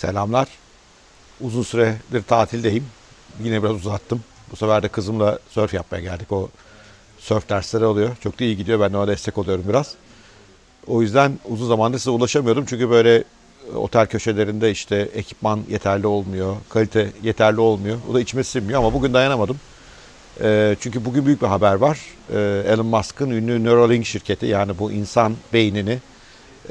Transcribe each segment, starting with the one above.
Selamlar. Uzun süredir tatildeyim. Yine biraz uzattım. Bu sefer de kızımla surf yapmaya geldik. O surf dersleri oluyor. Çok da iyi gidiyor. Ben de ona destek oluyorum biraz. O yüzden uzun zamandır size ulaşamıyordum. Çünkü böyle e, otel köşelerinde işte ekipman yeterli olmuyor. Kalite yeterli olmuyor. O da içime sinmiyor ama bugün dayanamadım. E, çünkü bugün büyük bir haber var. E, Elon Musk'ın ünlü Neuralink şirketi yani bu insan beynini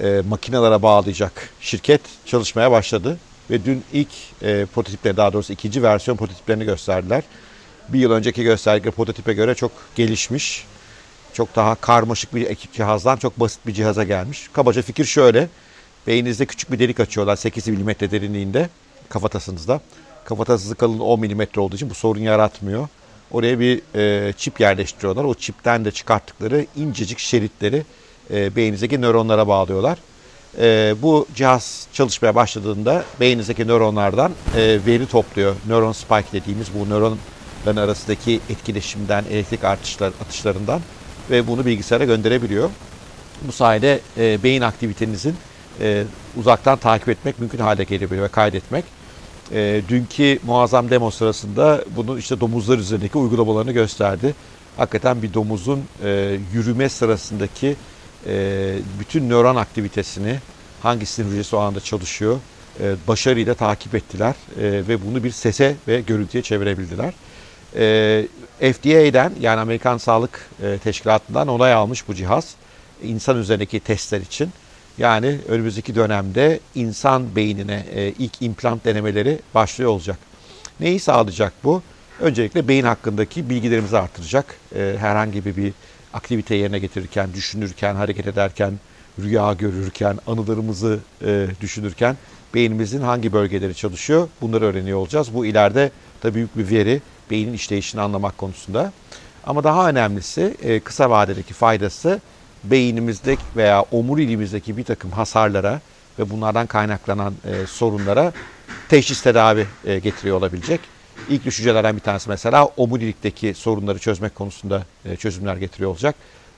e, makinelere bağlayacak şirket çalışmaya başladı. Ve dün ilk e, prototipleri daha doğrusu ikinci versiyon prototiplerini gösterdiler. Bir yıl önceki gösterdikleri prototipe göre çok gelişmiş, çok daha karmaşık bir ekip cihazdan çok basit bir cihaza gelmiş. Kabaca fikir şöyle. Beyninizde küçük bir delik açıyorlar 8 mm derinliğinde kafatasınızda. Kafatasınızın kalınlığı 10 mm olduğu için bu sorun yaratmıyor. Oraya bir e, çip yerleştiriyorlar. O çipten de çıkarttıkları incecik şeritleri e, beyninizdeki nöronlara bağlıyorlar. E, bu cihaz çalışmaya başladığında beyninizdeki nöronlardan e, veri topluyor. Nöron spike dediğimiz bu nöronların arasındaki etkileşimden, elektrik artışlar, atışlarından ve bunu bilgisayara gönderebiliyor. Bu sayede beyin aktivitenizin uzaktan takip etmek mümkün hale gelebiliyor ve kaydetmek. Dünkü muazzam demo sırasında bunu işte domuzlar üzerindeki uygulamalarını gösterdi. Hakikaten bir domuzun e, yürüme sırasındaki e, bütün nöron aktivitesini hangi sinir hücresi o anda çalışıyor e, başarıyla takip ettiler e, ve bunu bir sese ve görüntüye çevirebildiler. E, FDA'den yani Amerikan Sağlık e, Teşkilatı'ndan onay almış bu cihaz insan üzerindeki testler için. Yani önümüzdeki dönemde insan beynine ilk implant denemeleri başlıyor olacak. Neyi sağlayacak bu? Öncelikle beyin hakkındaki bilgilerimizi artıracak. Herhangi bir aktivite yerine getirirken, düşünürken, hareket ederken, rüya görürken, anılarımızı e, düşünürken beynimizin hangi bölgeleri çalışıyor bunları öğreniyor olacağız. Bu ileride tabii büyük bir veri beynin işleyişini anlamak konusunda. Ama daha önemlisi e, kısa vadedeki faydası beynimizde veya omuriliğimizdeki bir takım hasarlara ve bunlardan kaynaklanan e, sorunlara teşhis tedavi e, getiriyor olabilecek. İlk düşüncelerden bir tanesi mesela omurilikteki sorunları çözmek konusunda e, çözümler getiriyor olacak.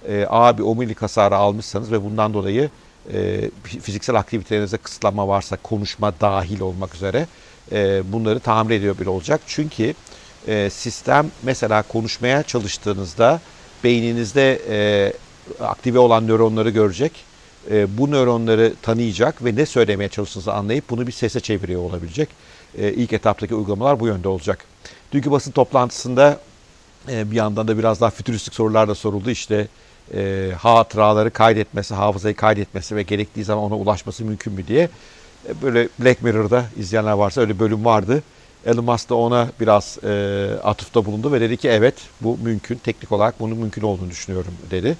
E, ağır omurilik hasarı almışsanız ve bundan dolayı e, fiziksel aktivitelerinizde kısıtlanma varsa konuşma dahil olmak üzere e, bunları tamir ediyor bile olacak. Çünkü e, sistem mesela konuşmaya çalıştığınızda beyninizde e, aktive olan nöronları görecek. E, bu nöronları tanıyacak ve ne söylemeye çalıştığınızı anlayıp bunu bir sese çeviriyor olabilecek. E, ilk etaptaki uygulamalar bu yönde olacak. Dünkü basın toplantısında e, bir yandan da biraz daha fütüristik sorular da soruldu. İşte e, hatıraları kaydetmesi, hafızayı kaydetmesi ve gerektiği zaman ona ulaşması mümkün mü diye. E, böyle Black Mirror'da izleyenler varsa öyle bölüm vardı. Elon Musk da ona biraz e, atıfta bulundu ve dedi ki evet bu mümkün. Teknik olarak bunun mümkün olduğunu düşünüyorum dedi.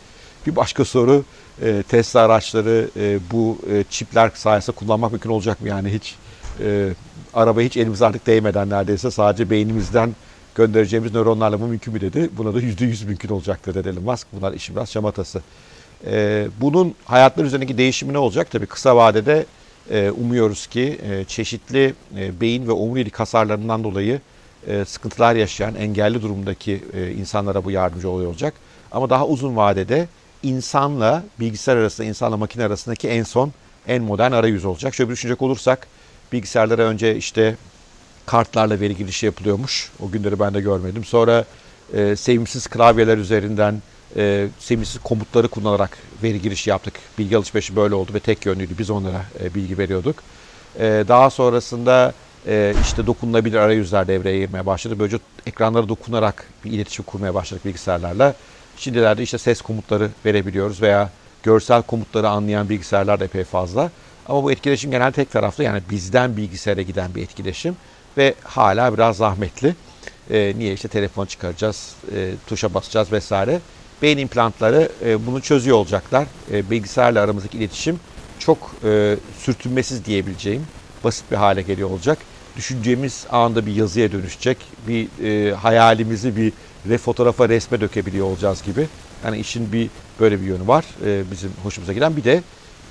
Bir başka soru e, Tesla araçları e, bu e, çipler sayesinde kullanmak mümkün olacak mı? Yani hiç e, araba hiç elimiz artık değmeden neredeyse sadece beynimizden göndereceğimiz nöronlarla mı mümkün mü dedi. Buna da yüzde yüz mümkün olacaktır dedi Elon Musk. Bunlar işin biraz şamatası. E, bunun hayatlar üzerindeki değişimi ne olacak? Tabii kısa vadede e, umuyoruz ki e, çeşitli e, beyin ve omurilik hasarlarından dolayı e, sıkıntılar yaşayan engelli durumdaki e, insanlara bu yardımcı oluyor olacak. Ama daha uzun vadede insanla bilgisayar arasında, insanla makine arasındaki en son, en modern arayüz olacak. Şöyle bir düşünecek olursak bilgisayarlara önce işte kartlarla veri girişi yapılıyormuş. O günleri ben de görmedim. Sonra e, sevimsiz klavyeler üzerinden e, sevimsiz komutları kullanarak veri girişi yaptık. Bilgi alışverişi böyle oldu ve tek yönlüydü. Biz onlara e, bilgi veriyorduk. E, daha sonrasında e, işte dokunulabilir arayüzler devreye girmeye başladı. Böylece ekranlara dokunarak bir iletişim kurmaya başladık bilgisayarlarla. Şimdilerde işte ses komutları verebiliyoruz veya görsel komutları anlayan bilgisayarlar da epey fazla. Ama bu etkileşim genel tek taraflı yani bizden bilgisayara giden bir etkileşim ve hala biraz zahmetli. E, niye işte telefon çıkaracağız, e, tuşa basacağız vesaire. Beyin implantları e, bunu çözüyor olacaklar. E, bilgisayarla aramızdaki iletişim çok e, sürtünmesiz diyebileceğim basit bir hale geliyor olacak. Düşüneceğimiz anda bir yazıya dönüşecek. Bir e, hayalimizi bir ve fotoğrafa resme dökebiliyor olacağız gibi. Yani işin bir böyle bir yönü var e, bizim hoşumuza giden. Bir de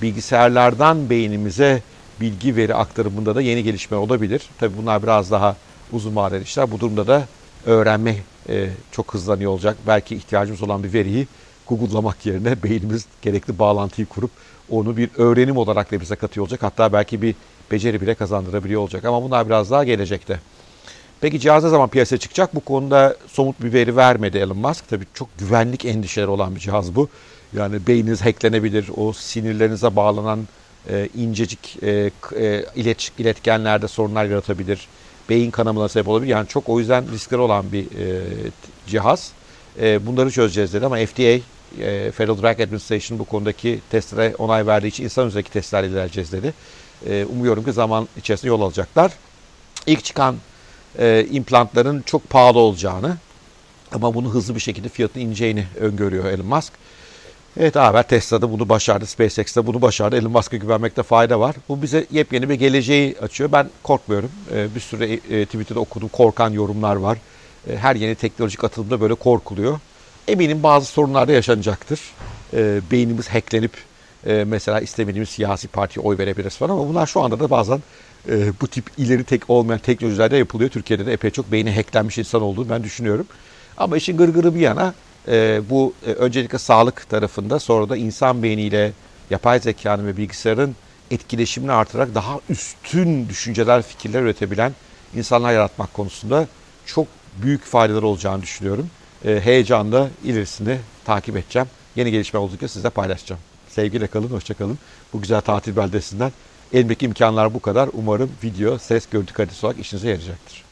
bilgisayarlardan beynimize bilgi veri aktarımında da yeni gelişme olabilir. Tabii bunlar biraz daha uzun vadeli işler. Bu durumda da öğrenme e, çok hızlanıyor olacak. Belki ihtiyacımız olan bir veriyi Google'lamak yerine beynimiz gerekli bağlantıyı kurup onu bir öğrenim olarak da bize katıyor olacak. Hatta belki bir beceri bile kazandırabiliyor olacak. Ama bunlar biraz daha gelecekte. Peki cihaz ne zaman piyasaya çıkacak? Bu konuda somut bir veri vermedi Elon Musk. Tabii çok güvenlik endişeleri olan bir cihaz bu. Yani beyniniz hacklenebilir. O sinirlerinize bağlanan e, incecik e, e, ilet, iletkenlerde sorunlar yaratabilir. Beyin kanamalarına sebep olabilir. Yani çok o yüzden riskleri olan bir e, cihaz. E, bunları çözeceğiz dedi ama FDA, e, Federal Drug Administration bu konudaki testlere onay verdiği için insan üzerindeki testlerle ilerleyeceğiz dedi. E, umuyorum ki zaman içerisinde yol alacaklar. İlk çıkan e, implantların çok pahalı olacağını ama bunu hızlı bir şekilde fiyatının ineceğini öngörüyor Elon Musk. Evet haber Tesla'da bunu başardı, SpaceX'te bunu başardı. Elon Musk'a güvenmekte fayda var. Bu bize yepyeni bir geleceği açıyor. Ben korkmuyorum. E, bir sürü Twitter'da okudum korkan yorumlar var. Her yeni teknolojik atılımda böyle korkuluyor. Eminim bazı sorunlar da yaşanacaktır. E, beynimiz hacklenip e, mesela istemediğimiz siyasi partiye oy verebiliriz falan ama bunlar şu anda da bazen e, bu tip ileri tek olmayan teknolojilerde yapılıyor. Türkiye'de de epey çok beyni hacklenmiş insan olduğunu ben düşünüyorum. Ama işin gırgırı bir yana e, bu e, öncelikle sağlık tarafında sonra da insan beyniyle yapay zekanın ve bilgisayarın etkileşimini artırarak daha üstün düşünceler, fikirler üretebilen insanlar yaratmak konusunda çok büyük faydalar olacağını düşünüyorum. E, heyecanla ilerisini takip edeceğim. Yeni gelişme oldukça sizle paylaşacağım. Sevgiyle kalın, hoşçakalın. Bu güzel tatil beldesinden elimdeki imkanlar bu kadar. Umarım video, ses, görüntü kalitesi olarak işinize yarayacaktır.